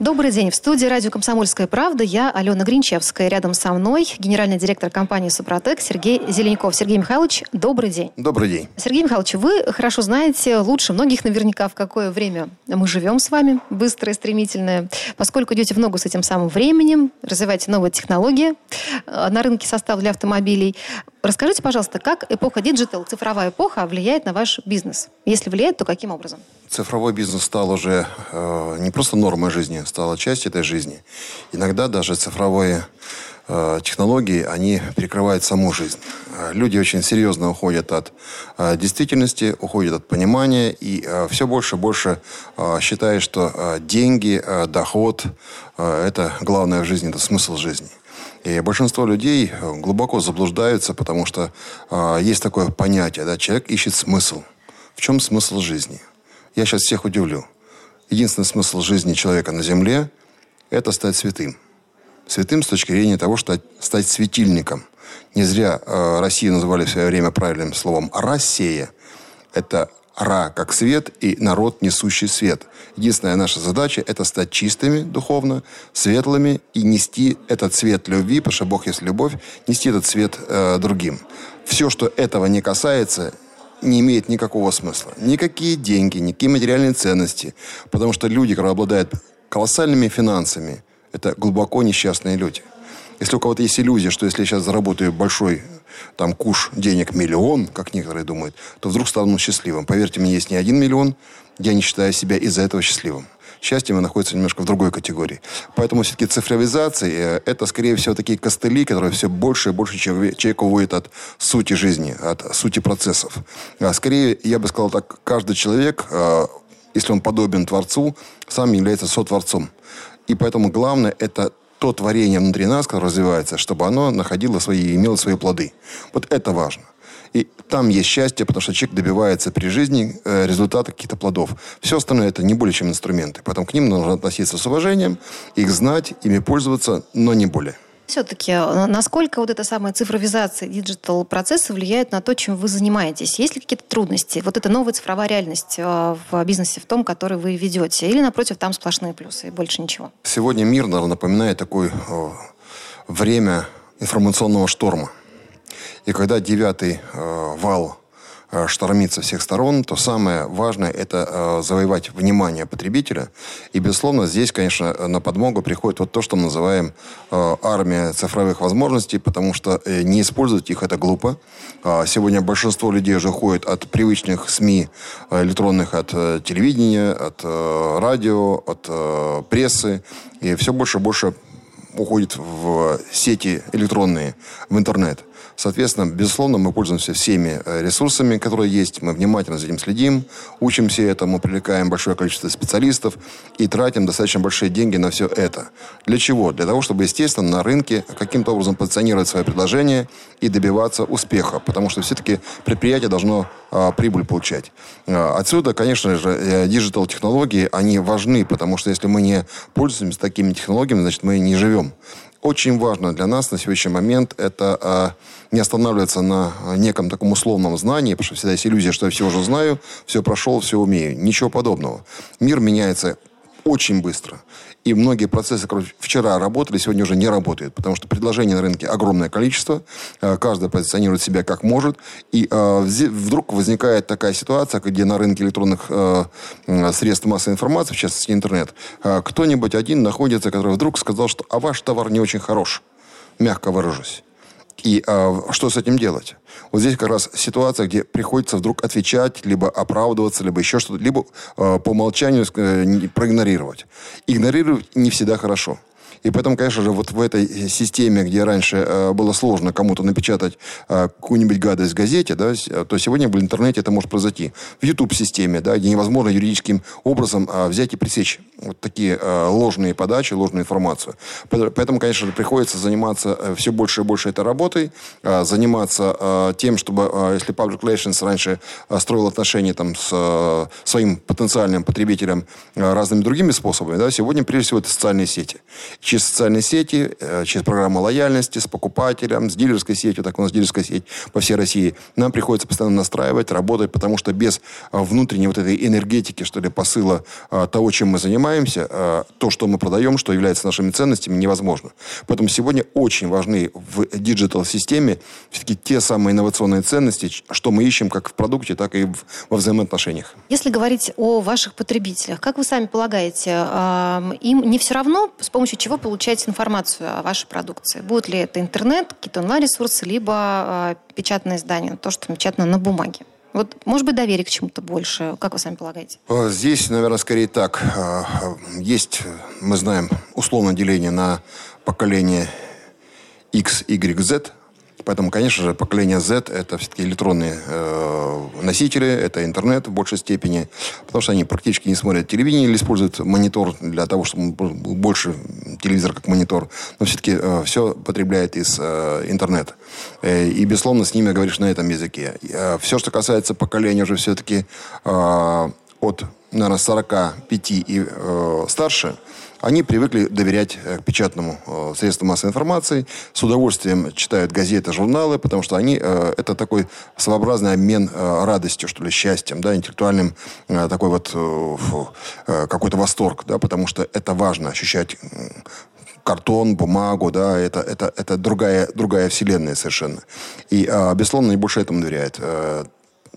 Добрый день. В студии радио «Комсомольская правда» я, Алена Гринчевская. Рядом со мной генеральный директор компании «Супротек» Сергей Зеленяков. Сергей Михайлович, добрый день. Добрый день. Сергей Михайлович, вы хорошо знаете, лучше многих наверняка, в какое время мы живем с вами, быстрое, стремительное, поскольку идете в ногу с этим самым временем, развиваете новые технологии э, на рынке состав для автомобилей. Расскажите, пожалуйста, как эпоха digital, цифровая эпоха, влияет на ваш бизнес? Если влияет, то каким образом? Цифровой бизнес стал уже э, не просто нормой жизни, стала частью этой жизни. Иногда даже цифровые э, технологии, они перекрывают саму жизнь. Э, люди очень серьезно уходят от э, действительности, уходят от понимания и все больше и больше считают, что деньги, доход это главное в жизни, это смысл жизни. И большинство людей э, глубоко заблуждаются, потому что э, есть такое понятие, да, человек ищет смысл. В чем смысл жизни? Я сейчас всех удивлю. Единственный смысл жизни человека на земле – это стать святым. Святым с точки зрения того, что стать светильником. Не зря э, Россию называли в свое время правильным словом «Россия». Это Ра как свет и народ, несущий свет. Единственная наша задача – это стать чистыми духовно, светлыми и нести этот свет любви, потому что Бог есть любовь, нести этот свет э, другим. Все, что этого не касается, не имеет никакого смысла. Никакие деньги, никакие материальные ценности. Потому что люди, которые обладают колоссальными финансами, это глубоко несчастные люди. Если у кого-то есть иллюзия, что если я сейчас заработаю большой там куш денег миллион, как некоторые думают, то вдруг стану счастливым. Поверьте мне, есть не один миллион, я не считаю себя из-за этого счастливым. Счастье находится немножко в другой категории. Поэтому все-таки цифровизация – это, скорее всего, такие костыли, которые все больше и больше человека уводят от сути жизни, от сути процессов. А скорее, я бы сказал так, каждый человек, а, если он подобен Творцу, сам является сотворцом. И поэтому главное – это то творение внутри нас, которое развивается, чтобы оно находило свои, имело свои плоды. Вот это важно. И там есть счастье, потому что человек добивается при жизни э, результата каких-то плодов. Все остальное это не более чем инструменты. Поэтому к ним нужно относиться с уважением, их знать, ими пользоваться, но не более. Все-таки, э, насколько вот эта самая цифровизация, digital процессы влияют на то, чем вы занимаетесь? Есть ли какие-то трудности? Вот эта новая цифровая реальность э, в бизнесе, в том, который вы ведете? Или, напротив, там сплошные плюсы и больше ничего? Сегодня мир, наверное, напоминает такое э, время информационного шторма. И когда девятый вал Э, штормит со всех сторон, то самое важное – это э, завоевать внимание потребителя. И, безусловно, здесь, конечно, на подмогу приходит вот то, что мы называем э, армия цифровых возможностей, потому что не использовать их – это глупо. А сегодня большинство людей уже уходит от привычных СМИ электронных, от телевидения, от радио, от прессы. И все больше и больше уходит в сети электронные, в интернет. Соответственно, безусловно, мы пользуемся всеми э, ресурсами, которые есть. Мы внимательно за этим следим, учимся этому, привлекаем большое количество специалистов и тратим достаточно большие деньги на все это. Для чего? Для того, чтобы, естественно, на рынке каким-то образом позиционировать свое предложение и добиваться успеха. Потому что все-таки предприятие должно а, прибыль получать. А, отсюда, конечно же, э, диджитал-технологии, они важны, потому что если мы не пользуемся такими технологиями, значит, мы не живем очень важно для нас на сегодняшний момент это э, не останавливаться на неком таком условном знании, потому что всегда есть иллюзия, что я все уже знаю, все прошел, все умею. Ничего подобного. Мир меняется очень быстро. И многие процессы, которые вчера работали, сегодня уже не работают, потому что предложений на рынке огромное количество, э, каждый позиционирует себя как может, и э, вдруг возникает такая ситуация, где на рынке электронных э, средств массовой информации, в частности интернет, кто-нибудь один находится, который вдруг сказал, что «а ваш товар не очень хорош», мягко выражусь. И э, что с этим делать? Вот здесь как раз ситуация, где приходится вдруг отвечать, либо оправдываться, либо еще что-то, либо э, по умолчанию э, проигнорировать. Игнорировать не всегда хорошо. И поэтому, конечно же, вот в этой системе, где раньше э, было сложно кому-то напечатать э, какую-нибудь гадость в газете, да, то сегодня в интернете это может произойти. В YouTube-системе, да, где невозможно юридическим образом э, взять и пресечь вот такие э, ложные подачи, ложную информацию. Поэтому, конечно же, приходится заниматься э, все больше и больше этой работой, э, заниматься э, тем, чтобы, э, если Public Relations раньше э, строил отношения там, с э, своим потенциальным потребителем э, разными другими способами, да, сегодня, прежде всего, это социальные сети. Через социальные сети, э, через программы лояльности с покупателем, с дилерской сетью, так у нас дилерская сеть по всей России, нам приходится постоянно настраивать, работать, потому что без э, внутренней вот этой энергетики, что ли, посыла э, того, чем мы занимаемся, то, что мы продаем, что является нашими ценностями, невозможно. Поэтому сегодня очень важны в digital-системе все-таки те самые инновационные ценности, что мы ищем как в продукте, так и во взаимоотношениях. Если говорить о ваших потребителях, как вы сами полагаете, им не все равно, с помощью чего получать информацию о вашей продукции? Будет ли это интернет, какие-то онлайн-ресурсы, либо а, печатное издание, то, что напечатано на бумаге? Вот, может быть, доверие к чему-то больше. Как вы сами полагаете? А, здесь, наверное, скорее так. А, есть, мы знаем, условное деление на поколение X, Y, Z – Поэтому, конечно же, поколение Z – это все-таки электронные э, носители, это интернет в большей степени, потому что они практически не смотрят телевидение или используют монитор для того, чтобы был больше телевизор как монитор, но все-таки э, все потребляет из э, интернета. Э, и, безусловно, с ними говоришь на этом языке. Э, все, что касается поколения уже все-таки э, от, наверное, 45 и э, старше – они привыкли доверять э, печатному э, средству массовой информации, с удовольствием читают газеты, журналы, потому что они, э, это такой своеобразный обмен радостью, что ли, счастьем, да, интеллектуальным такой вот какой-то восторг, да, потому что это важно, ощущать картон, бумагу, да, это, это, это другая, другая вселенная совершенно. И, безусловно, они больше этому доверяют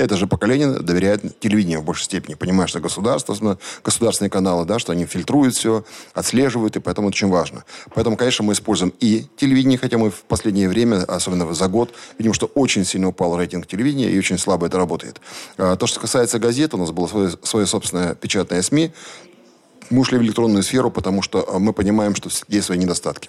это же поколение доверяет телевидению в большей степени. Понимаешь, что государство, государственные каналы, да, что они фильтруют все, отслеживают, и поэтому это очень важно. Поэтому, конечно, мы используем и телевидение, хотя мы в последнее время, особенно за год, видим, что очень сильно упал рейтинг телевидения, и очень слабо это работает. А, то, что касается газет, у нас было свое, свое собственное печатное СМИ, мы ушли в электронную сферу, потому что а, мы понимаем, что есть свои недостатки.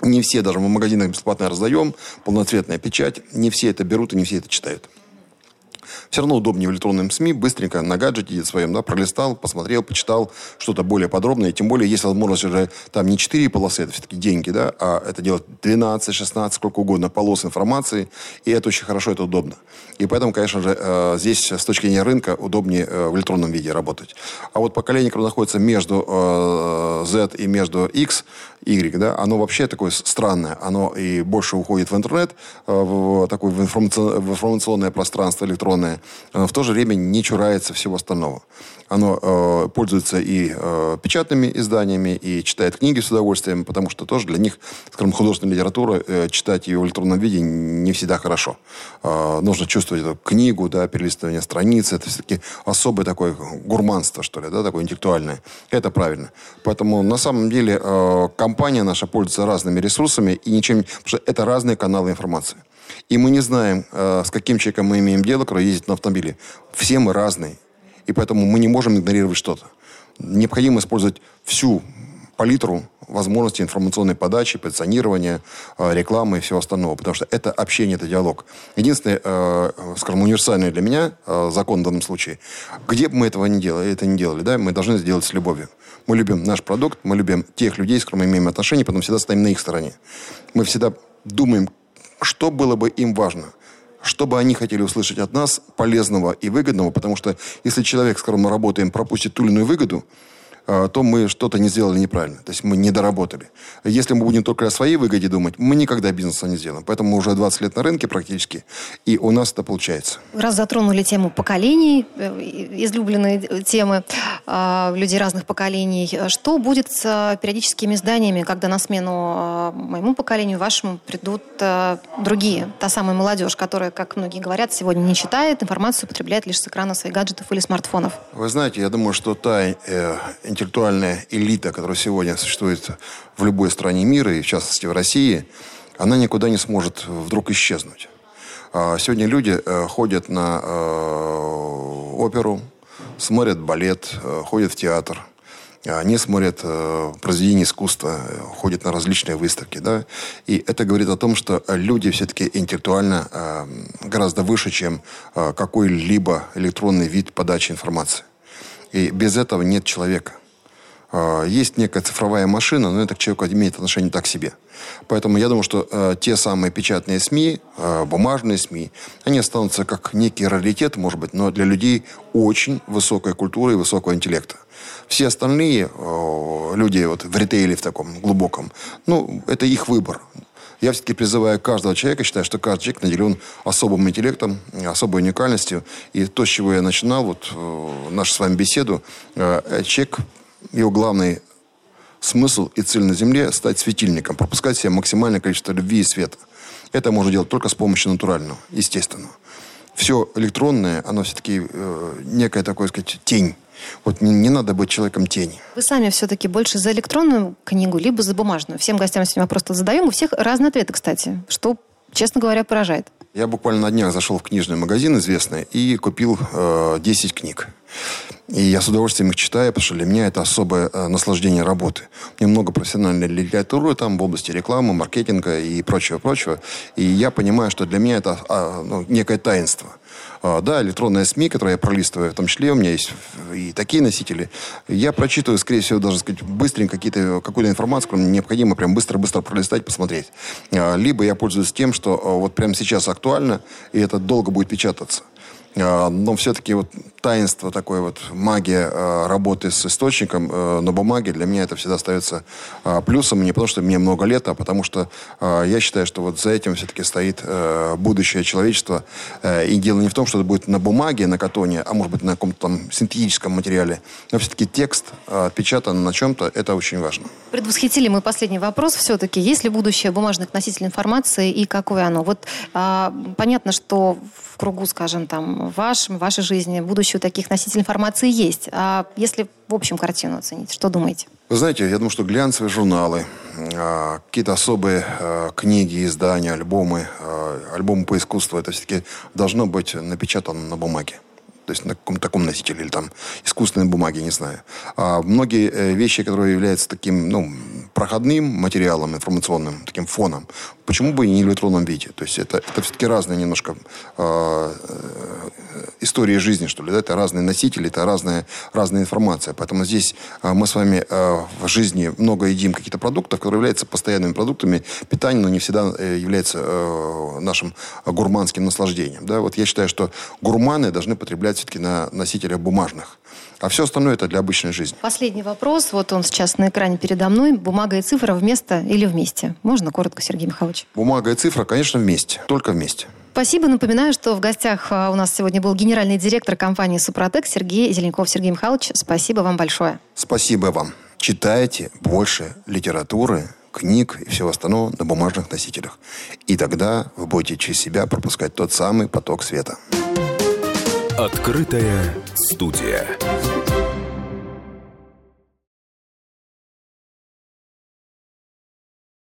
Не все, даже мы в магазинах бесплатно раздаем, полноцветная печать, не все это берут и не все это читают все равно удобнее в электронном СМИ, быстренько на гаджете своем, да, пролистал, посмотрел, почитал что-то более подробное. Тем более, если возможность уже там не 4 полосы, это все-таки деньги, да, а это делать 12, 16, сколько угодно полос информации, и это очень хорошо, это удобно. И поэтому, конечно же, э, здесь с точки зрения рынка удобнее э, в электронном виде работать. А вот поколение, которое находится между э, Z и между X, Y, да, оно вообще такое странное. Оно и больше уходит в интернет, в такое в информационное пространство электронное, в то же время не чурается всего остального. Оно э, пользуется и э, печатными изданиями, и читает книги с удовольствием, потому что тоже для них, скажем, художественная литература, э, читать ее в электронном виде не всегда хорошо. Э, нужно чувствовать эту книгу, да, перелистывание страниц. Это все-таки особое такое гурманство, что ли, да, такое интеллектуальное. Это правильно. Поэтому на самом деле э, компания наша пользуется разными ресурсами и ничем... Потому что это разные каналы информации. И мы не знаем, э, с каким человеком мы имеем дело, который ездит на автомобиле. Все мы разные. И поэтому мы не можем игнорировать что-то. Необходимо использовать всю палитру возможностей информационной подачи, позиционирования, э, рекламы и всего остального. Потому что это общение, это диалог. Единственный, э, скажем, универсальный для меня закон в данном случае, где бы мы этого не делали, это не делали, да, мы должны сделать с любовью. Мы любим наш продукт, мы любим тех людей, с которыми мы имеем отношения, потом всегда стоим на их стороне. Мы всегда думаем, что было бы им важно что бы они хотели услышать от нас полезного и выгодного, потому что если человек, с которым мы работаем, пропустит ту или иную выгоду, то мы что-то не сделали неправильно. То есть мы не доработали. Если мы будем только о своей выгоде думать, мы никогда бизнеса не сделаем. Поэтому мы уже 20 лет на рынке практически, и у нас это получается. Раз затронули тему поколений, э, излюбленные темы а, людей разных поколений, что будет с периодическими изданиями, когда на смену моему поколению, вашему придут другие, та самая молодежь, которая, как многие говорят, сегодня не читает, информацию потребляет лишь с экрана своих гаджетов или смартфонов? Вы знаете, я думаю, что та э, интеллектуальная элита, которая сегодня существует в любой стране мира, и в частности в России, она никуда не сможет вдруг исчезнуть. А сегодня люди э, ходят на э, оперу, смотрят балет, э, ходят в театр, они смотрят произведения искусства, ходят на различные выставки. Да? И это говорит о том, что люди все-таки интеллектуально гораздо выше, чем какой-либо электронный вид подачи информации. И без этого нет человека. Э, есть некая цифровая машина, но это к человеку имеет отношение так себе. Поэтому я думаю, что э, те самые печатные СМИ, э, бумажные СМИ, они останутся как некий раритет, может быть, но для людей очень высокой культуры и высокого интеллекта. Все остальные э, люди вот в ритейле в таком глубоком, ну, это их выбор. Я все-таки призываю каждого человека, считаю, что каждый человек наделен особым интеллектом, особой уникальностью. И то, с чего я начинал, вот э, нашу с вами беседу, э, человек, его главный смысл и цель на Земле – стать светильником, пропускать в себя максимальное количество любви и света. Это можно делать только с помощью натурального, естественного. Все электронное, оно все-таки э, некая, такая сказать, тень вот не, не надо быть человеком тени. Вы сами все-таки больше за электронную книгу, либо за бумажную? Всем гостям сегодня просто задаем. У всех разные ответы, кстати, что, честно говоря, поражает. Я буквально на днях зашел в книжный магазин известный и купил э, 10 книг. И я с удовольствием их читаю, потому что для меня это особое э, наслаждение работы. У меня много профессиональной литературы там в области рекламы, маркетинга и прочего-прочего. И я понимаю, что для меня это э, ну, некое таинство. А, да, электронные СМИ, которые я пролистываю, в том числе у меня есть и такие носители. Я прочитываю, скорее всего, даже сказать, быстренько какие-то, какую-то информацию, которую необходимо прям быстро-быстро пролистать, посмотреть. А, либо я пользуюсь тем, что а, вот прямо сейчас актуально, и это долго будет печататься. Но все-таки вот таинство такое вот, магия а, работы с источником э, на бумаге для меня это всегда остается а, плюсом. Не потому, что мне много лет, а потому что я считаю, что вот за этим все-таки стоит э, будущее человечества. Э, и дело не в том, что это будет на бумаге, на катоне, а может быть на каком-то там синтетическом материале. Но все-таки текст отпечатан на чем-то, это очень важно. Предвосхитили мы последний вопрос все-таки. Есть ли будущее бумажных носителей информации и какое оно? Вот а, понятно, что в кругу, скажем, там, вашем, вашей жизни, будущее таких носителей информации есть. А если в общем картину оценить, что думаете? Вы знаете, я думаю, что глянцевые журналы, а, какие-то особые а, книги, издания, альбомы, а, альбомы по искусству, это все-таки должно быть напечатано на бумаге то есть на каком-то таком носителе или там искусственной бумаге, не знаю. А многие э, вещи, которые являются таким, ну, проходным материалом информационным, таким фоном, почему бы и не в электронном виде? То есть это, это все-таки разные немножко э, истории жизни, что ли, да? это разные носители, это разная, разная информация. Поэтому здесь э, мы с вами э, в жизни много едим каких-то продуктов, которые являются постоянными продуктами питания, но не всегда э, являются э, нашим гурманским наслаждением. Да? Вот я считаю, что гурманы должны потреблять играть все-таки на носителях бумажных. А все остальное это для обычной жизни. Последний вопрос. Вот он сейчас на экране передо мной. Бумага и цифра вместо или вместе? Можно коротко, Сергей Михайлович? Бумага и цифра, конечно, вместе. Только вместе. Спасибо. Напоминаю, что в гостях а, у нас сегодня был генеральный директор компании «Супротек» Сергей Зеленков. Сергей Михайлович, спасибо вам большое. Спасибо вам. Читайте больше литературы, книг и всего остального на бумажных носителях. И тогда вы будете через себя пропускать тот самый поток света. Открытая студия.